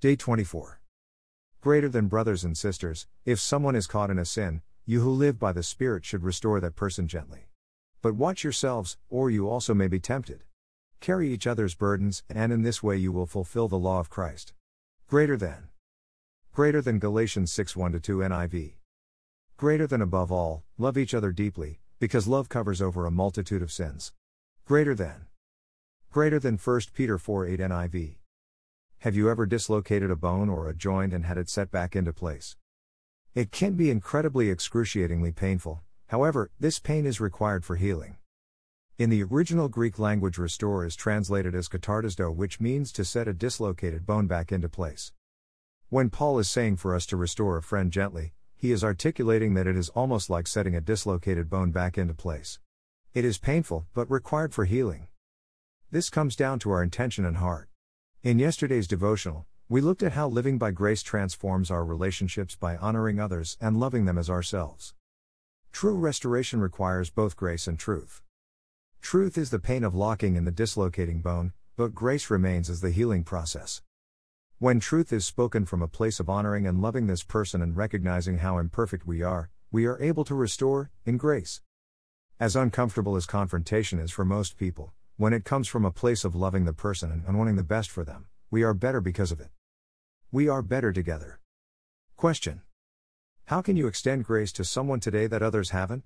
Day 24. Greater than brothers and sisters, if someone is caught in a sin, you who live by the Spirit should restore that person gently. But watch yourselves, or you also may be tempted. Carry each other's burdens, and in this way you will fulfill the law of Christ. Greater than. Greater than Galatians 6 1 2 NIV. Greater than above all, love each other deeply, because love covers over a multitude of sins. Greater than. Greater than 1 Peter 4 8 NIV. Have you ever dislocated a bone or a joint and had it set back into place? It can be incredibly excruciatingly painful, however, this pain is required for healing. In the original Greek language, restore is translated as katartizo, which means to set a dislocated bone back into place. When Paul is saying for us to restore a friend gently, he is articulating that it is almost like setting a dislocated bone back into place. It is painful, but required for healing. This comes down to our intention and heart. In yesterday's devotional, we looked at how living by grace transforms our relationships by honoring others and loving them as ourselves. True restoration requires both grace and truth. Truth is the pain of locking in the dislocating bone, but grace remains as the healing process. When truth is spoken from a place of honoring and loving this person and recognizing how imperfect we are, we are able to restore, in grace. As uncomfortable as confrontation is for most people, when it comes from a place of loving the person and wanting the best for them, we are better because of it. We are better together. Question How can you extend grace to someone today that others haven't?